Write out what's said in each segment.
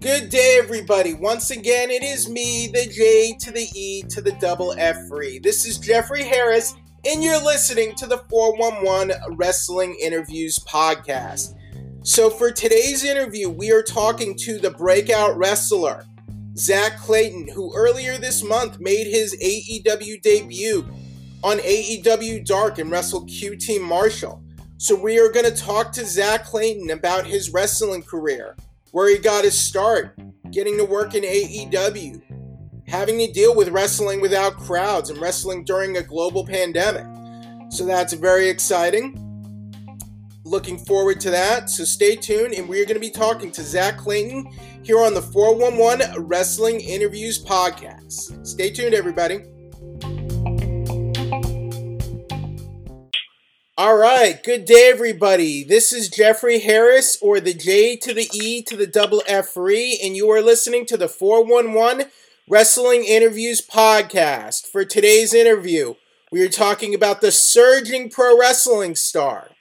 Good day, everybody. Once again, it is me, the J to the E to the double F free. This is Jeffrey Harris, and you're listening to the 411 Wrestling Interviews podcast. So, for today's interview, we are talking to the breakout wrestler, Zack Clayton, who earlier this month made his AEW debut on AEW Dark and wrestled QT Marshall. So, we are going to talk to Zack Clayton about his wrestling career, where he got his start, getting to work in AEW, having to deal with wrestling without crowds and wrestling during a global pandemic. So, that's very exciting. Looking forward to that. So, stay tuned, and we are going to be talking to Zack Clayton here on the 411 Wrestling Interviews podcast. Stay tuned, everybody. All right, good day, everybody. This is Jeffrey Harris, or the J to the E to the double F free, and you are listening to the 411 Wrestling Interviews podcast. For today's interview, we are talking about the surging pro wrestling star,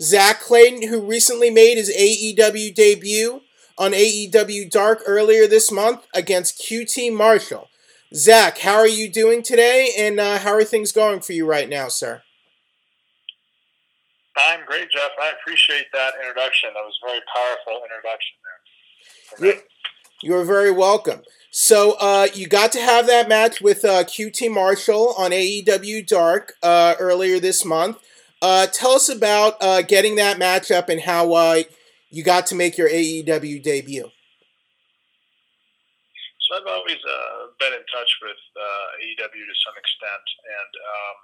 Zack Clayton, who recently made his AEW debut on AEW Dark earlier this month against QT Marshall. Zack, how are you doing today, and uh, how are things going for you right now, sir? I'm great, Jeff. I appreciate that introduction. That was a very powerful introduction there. You're, you're very welcome. So uh, you got to have that match with uh, QT Marshall on AEW Dark uh, earlier this month. Uh, tell us about uh, getting that matchup and how uh, you got to make your AEW debut. So I've always been in touch with AEW to some extent, and um,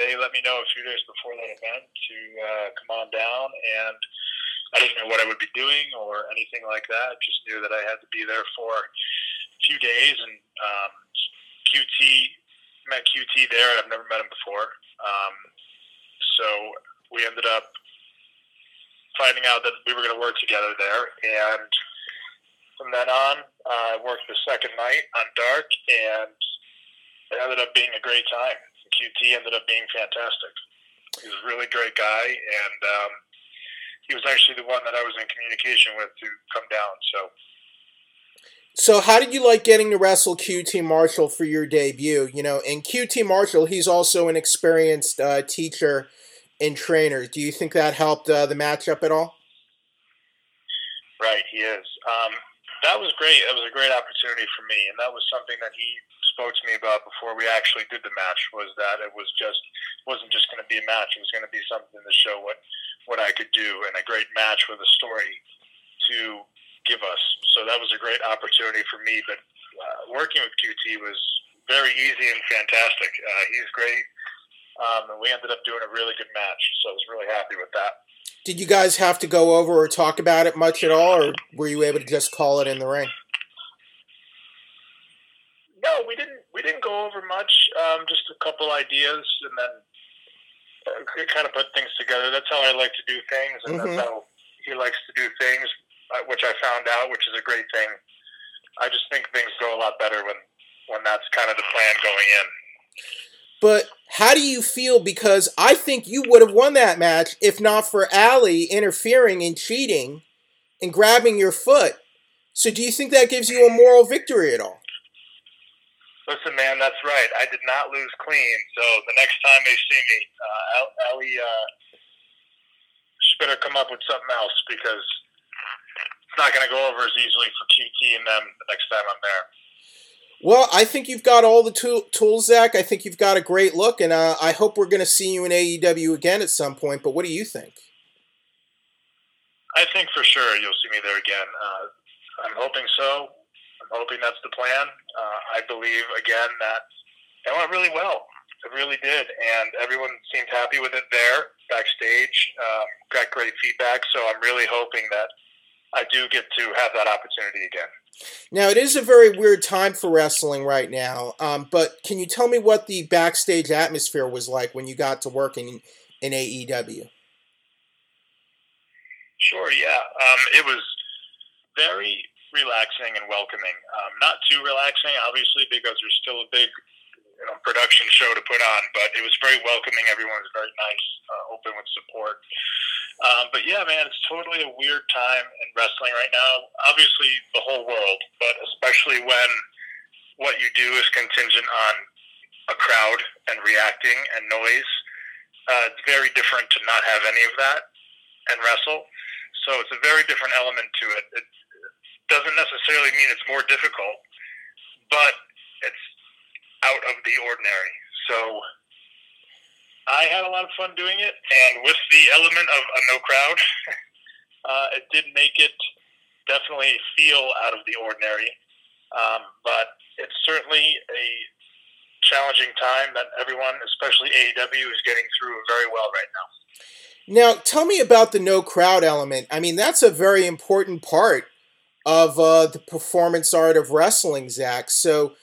they let me know a few days before that event to uh, come on down, and I didn't know what I would be doing or anything like that. Just knew that I had to be there for a few days, and um, QT met QT there. And I've never met him before, um, so we ended up finding out that we were going to work together there, and from then on, I uh, worked the second night on Dark, and it ended up being a great time. QT ended up being fantastic. He was a really great guy, and um, he was actually the one that I was in communication with to come down. So. So how did you like getting to wrestle QT Marshall for your debut? You know, and QT Marshall, he's also an experienced uh, teacher and trainer. Do you think that helped uh, the matchup at all? Right, he is. Um, that was great. That was a great opportunity for me, and that was something that he spoke to me about before we actually did the match. Was that it was just wasn't just going to be a match. It was going to be something to show what what I could do, and a great match with a story to give us. So that was a great opportunity for me. But uh, working with QT was very easy and fantastic. Uh, he's great, um, and we ended up doing a really good match. So I was really happy with that. Did you guys have to go over or talk about it much at all, or were you able to just call it in the ring? No, we didn't. We didn't go over much. Um, just a couple ideas, and then uh, kind of put things together. That's how I like to do things, and mm-hmm. that's how he likes to do things, uh, which I found out, which is a great thing. I just think things go a lot better when when that's kind of the plan going in. But how do you feel? Because I think you would have won that match if not for Allie interfering and cheating and grabbing your foot. So do you think that gives you a moral victory at all? Listen, man, that's right. I did not lose clean. So the next time they see me, uh, Allie, uh, she better come up with something else because it's not going to go over as easily for QT and them the next time I'm there. Well, I think you've got all the tool- tools, Zack. I think you've got a great look, and uh, I hope we're going to see you in AEW again at some point. But what do you think? I think for sure you'll see me there again. Uh, I'm hoping so. Hoping that's the plan. Uh, I believe again that it went really well. It really did, and everyone seemed happy with it there backstage. Um, got great feedback, so I'm really hoping that I do get to have that opportunity again. Now, it is a very weird time for wrestling right now, um, but can you tell me what the backstage atmosphere was like when you got to work in, in AEW? Sure, yeah. Um, it was very relaxing and welcoming. Um, not too relaxing, obviously, because there's still a big you know, production show to put on, but it was very welcoming. Everyone was very nice, uh, open with support. Um, but yeah, man, it's totally a weird time in wrestling right now. Obviously, the whole world, but especially when what you do is contingent on a crowd and reacting and noise. Uh, it's very different to not have any of that and wrestle. So it's a very different element to it. It doesn't necessarily mean it's more difficult, but it's out of the ordinary. So I had a lot of fun doing it, and with the element of a no crowd, uh, it did make it definitely feel out of the ordinary. Um, but it's certainly a challenging time that everyone, especially AEW, is getting through very well right now. Now, tell me about the no crowd element. I mean, that's a very important part of uh, the performance art of wrestling, Zack. So,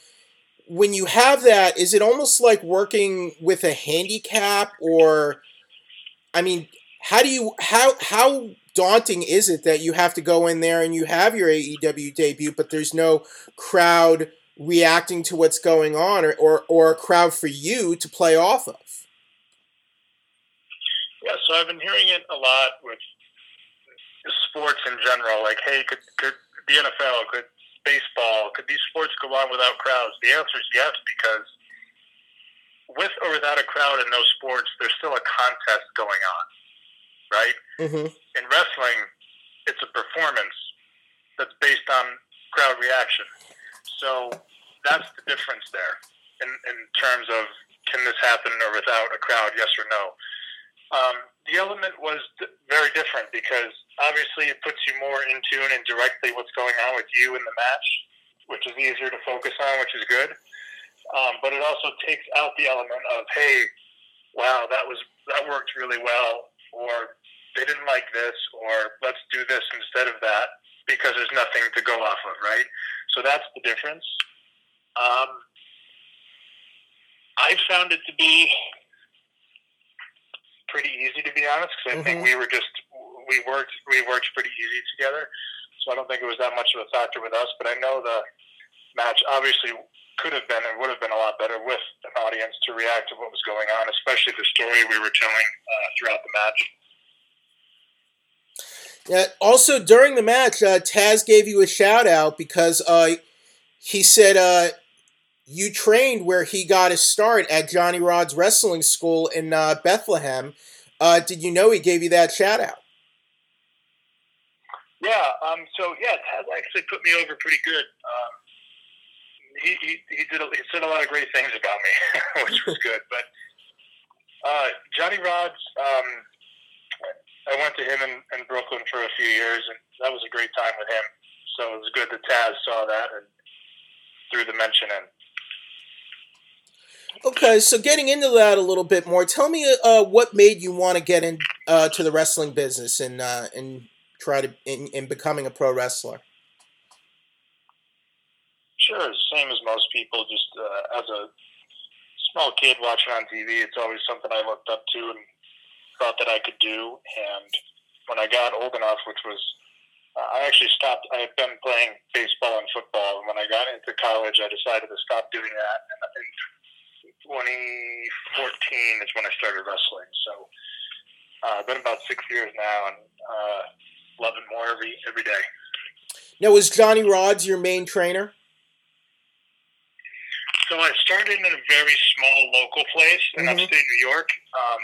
when you have that, is it almost like working with a handicap, or, I mean, how do you how how daunting is it that you have to go in there and you have your AEW debut, but there's no crowd reacting to what's going on, or or, or a crowd for you to play off of? Yeah, so I've been hearing it a lot with sports in general. Like, hey, could could the NFL, could baseball, could these sports go on without crowds? The answer is yes, because with or without a crowd in those sports, there's still a contest going on, right? Mm-hmm. In wrestling, it's a performance that's based on crowd reaction. So that's the difference there in, in terms of can this happen or without a crowd, yes or no. Um, the element was very different because obviously it puts you more in tune and directly what's going on with you in the match, which is easier to focus on, which is good. Um, but it also takes out the element of, hey, wow, that was that worked really well, or they didn't like this, or let's do this instead of that, because there's nothing to go off of, right? So that's the difference. Um, I found it to be pretty easy, to be honest, because I mm-hmm. think we were just we worked we worked pretty easy together. So I don't think it was that much of a factor with us. But I know the match obviously could have been and would have been a lot better with an audience to react to what was going on, especially the story we were telling uh, throughout the match. Yeah. Also, during the match, uh, Taz gave you a shout out because uh, he said uh, you trained where he got his start at Johnny Rodz Wrestling School in uh, Bethlehem. Uh, did you know he gave you that shout out? Yeah. Um. So yeah, Taz actually put me over pretty good. Um, he, he he did a, he said a lot of great things about me, which was good. But uh, Johnny Rodz, um, I went to him in, in Brooklyn for a few years, and that was a great time with him. So it was good that Taz saw that and threw the mention in. Okay, so getting into that a little bit more, tell me uh, what made you want to get into uh, the wrestling business and uh, and try to in, in becoming a pro wrestler. Sure, same as most people. Just uh, as a small kid watching on TV, it's always something I looked up to and thought that I could do. And when I got old enough, which was uh, I actually stopped. I had been playing baseball and football, and when I got into college, I decided to stop doing that. And think 2014 is when I started wrestling. So uh, been about six years now, and uh, loving more every every day. Now, was Johnny Rodz your main trainer? So I started in a very small local place in mm-hmm. upstate New York, um,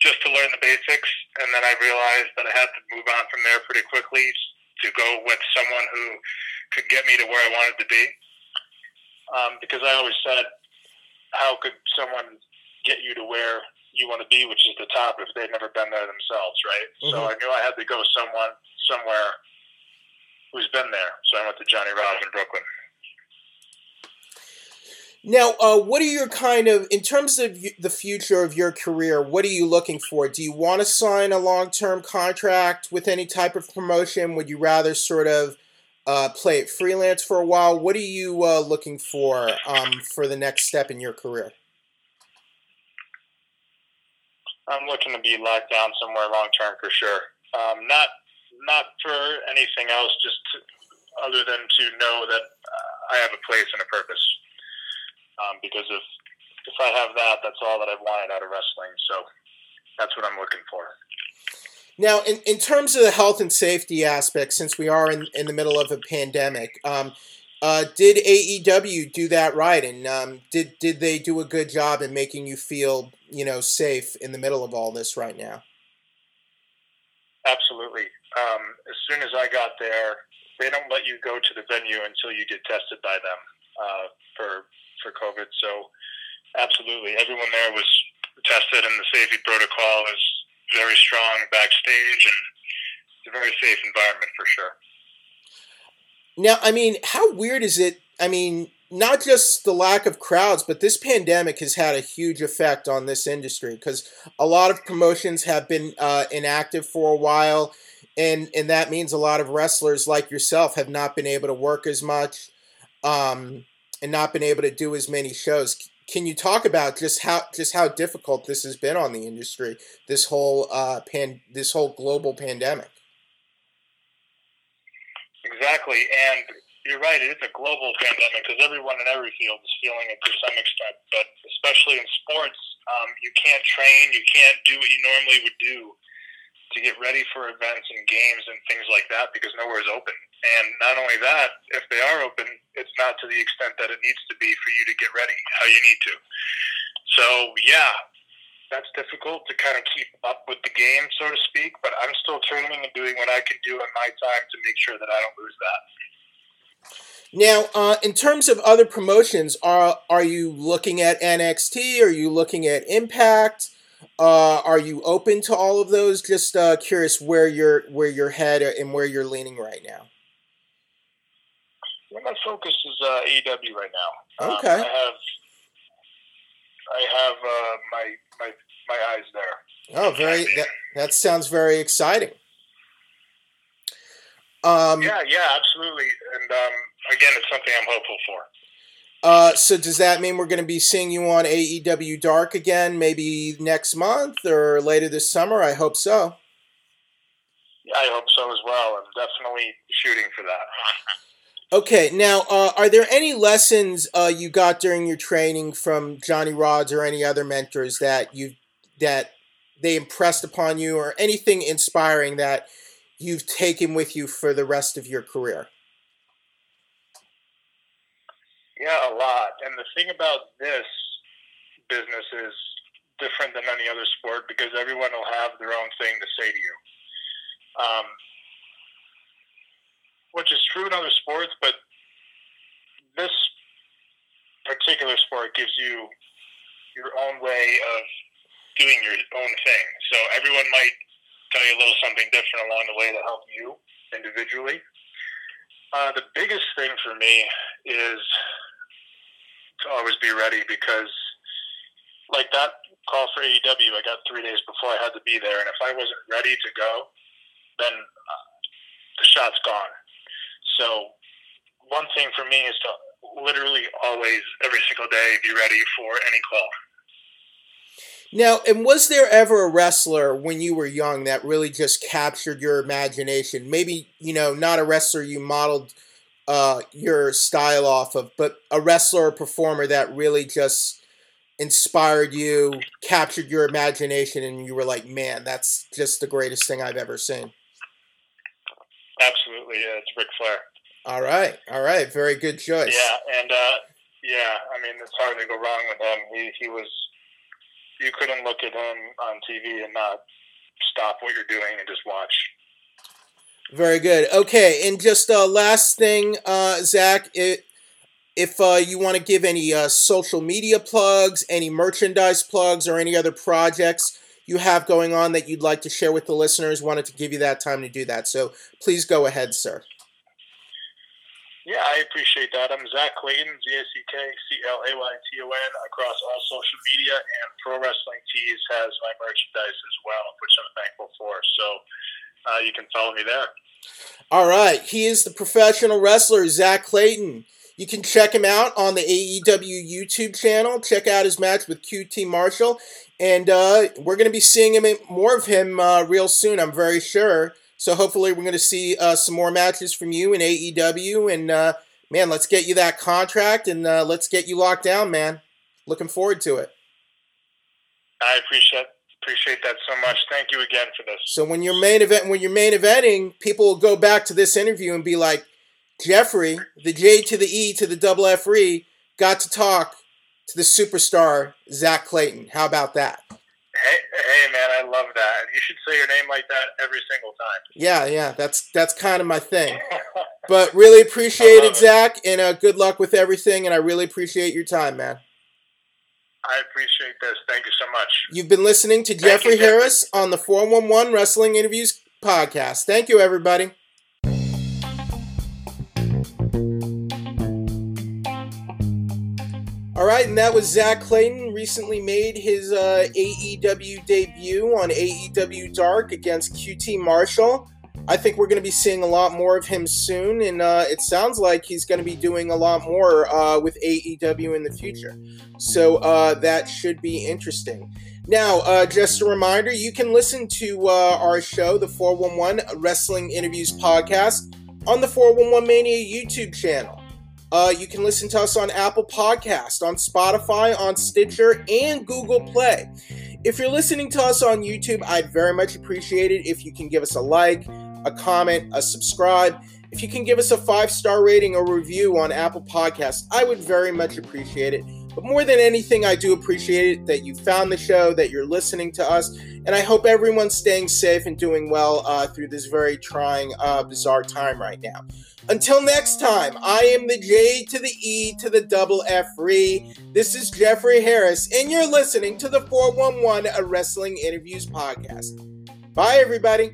just to learn the basics, and then I realized that I had to move on from there pretty quickly to go with someone who could get me to where I wanted to be. Um, because I always said how could someone get you to where you want to be, which is the top, if they've never been there themselves, right? Mm-hmm. So I knew I had to go someone somewhere who's been there. So I went to Johnny Rodz in Brooklyn. Now, uh, what are your kind of, in terms of the future of your career, what are you looking for? Do you want to sign a long term contract with any type of promotion? Would you rather sort of uh, play it freelance for a while. What are you uh, looking for um, for the next step in your career? I'm looking to be locked down somewhere long term for sure. Um, not not for anything else, just to, other than to know that uh, I have a place and a purpose. Um, because if if I have that, that's all that I've wanted out of wrestling. So that's what I'm looking for. Now, in, in terms of the health and safety aspect, since we are in, in the middle of a pandemic, um, uh, did AEW do that right? And um, did did they do a good job in making you feel you know safe in the middle of all this right now? Absolutely. Um, as soon as I got there, they don't let you go to the venue until you get tested by them uh, for for COVID. So, absolutely, everyone there was tested, and the safety protocol is very strong backstage, and it's a very safe environment for sure. Now, I mean, how weird is it? I mean, not just the lack of crowds, but this pandemic has had a huge effect on this industry because a lot of promotions have been uh, inactive for a while, and and that means a lot of wrestlers like yourself have not been able to work as much, um, and not been able to do as many shows. Can you talk about just how just how difficult this has been on the industry? This whole uh, pan this whole global pandemic. Exactly, and you're right. It's a global pandemic because everyone in every field is feeling it to some extent. But especially in sports, um, you can't train, you can't do what you normally would do to get ready for events and games and things like that because nowhere is open. And not only that, if they are open, it's not to the extent that it needs to be for you to get ready how you need to. So yeah, that's difficult to kind of keep up with the game, so to speak. But I'm still training and doing what I can do in my time to make sure that I don't lose that. Now, uh, in terms of other promotions, are are you looking at NXT? Are you looking at Impact? Uh, are you open to all of those? Just uh, curious where your where your head and where you're leaning right now. Well, my focus is uh, AEW right now. Um, okay. Um, I have I have uh, my my my eyes there. Oh, very that that sounds very exciting. Um, yeah, yeah, absolutely, and um, again, it's something I'm hopeful for. Uh, so does that mean we're going to be seeing you on AEW Dark again, maybe next month or later this summer? I hope so. I hope so as well. I'm definitely shooting for that. Okay, now uh, are there any lessons uh, you got during your training from Johnny Rodz or any other mentors that you that they impressed upon you, or anything inspiring that you've taken with you for the rest of your career? Yeah, a lot. And the thing about this business is different than any other sport because everyone will have their own thing to say to you. Um, which is true in other sports, but this particular sport gives you your own way of doing your own thing. So everyone might tell you a little something different along the way to help you individually. Uh, the biggest thing for me is always be ready because, like that call for AEW, I got three days before I had to be there, and if I wasn't ready to go, then uh, the shot's gone. So, one thing for me is to literally always, every single day, be ready for any call. Now, and was there ever a wrestler when you were young that really just captured your imagination? Maybe, you know, not a wrestler you modeled uh, your style off of, but a wrestler or performer that really just inspired you, captured your imagination, and you were like, man, that's just the greatest thing I've ever seen. Absolutely, yeah, it's Ric Flair. All right, all right, very good choice. Yeah, and uh, yeah, I mean, it's hard to go wrong with him. He he was, you couldn't look at him on TV and not stop what you're doing and just watch. Very good. Okay, and just uh, last thing, uh, Zack, it, if uh, you want to give any uh, social media plugs, any merchandise plugs, or any other projects you have going on that you'd like to share with the listeners, wanted to give you that time to do that. So please go ahead, sir. Yeah, I appreciate that. I'm Zack Clayton, Z A C K C L A Y T O N, across all social media, and Pro Wrestling Tees has my merchandise as well, which I'm thankful for. So uh, you can follow me there. All right. He is the professional wrestler, Zack Clayton. You can check him out on the AEW YouTube channel. Check out his match with QT Marshall. And uh, we're going to be seeing him more of him uh, real soon, I'm very sure. So hopefully we're going to see uh, some more matches from you in AEW. And uh, man, let's get you that contract and uh, let's get you locked down, man. Looking forward to it. I appreciate appreciate that so much. Thank you again for this. So when you're main event, when you're main eventing, people will go back to this interview and be like, Jeffrey, the J to the E to the double F re, got to talk to the superstar Zack Clayton. How about that? Hey, hey, man, I love that. You should say your name like that every single time. Yeah, yeah, that's that's kind of my thing. but really appreciate it, Zack, and uh, good luck with everything. And I really appreciate your time, man. I appreciate this. Thank you so much. You've been listening to Jeffrey you, Harris on the 411 Wrestling Interviews podcast. Thank you, everybody. All right, and that was Zack Clayton. Recently made his uh, AEW debut on AEW Dark against QT Marshall. I think we're going to be seeing a lot more of him soon, and uh, it sounds like he's going to be doing a lot more uh, with AEW in the future. So uh, that should be interesting. Now, uh, just a reminder you can listen to uh, our show, the 411 Wrestling Interviews Podcast, on the 411 Mania YouTube channel. Uh, you can listen to us on Apple Podcast, on Spotify, on Stitcher, and Google Play. If you're listening to us on YouTube, I'd very much appreciate it if you can give us a like, a comment, a subscribe. If you can give us a five star rating or review on Apple Podcasts, I would very much appreciate it. But more than anything, I do appreciate it that you found the show, that you're listening to us, and I hope everyone's staying safe and doing well uh, through this very trying, uh, bizarre time right now. Until next time, I am the J to the E to the double F re. This is Jeffrey Harris, and you're listening to the 411 A Wrestling Interviews Podcast. Bye, everybody.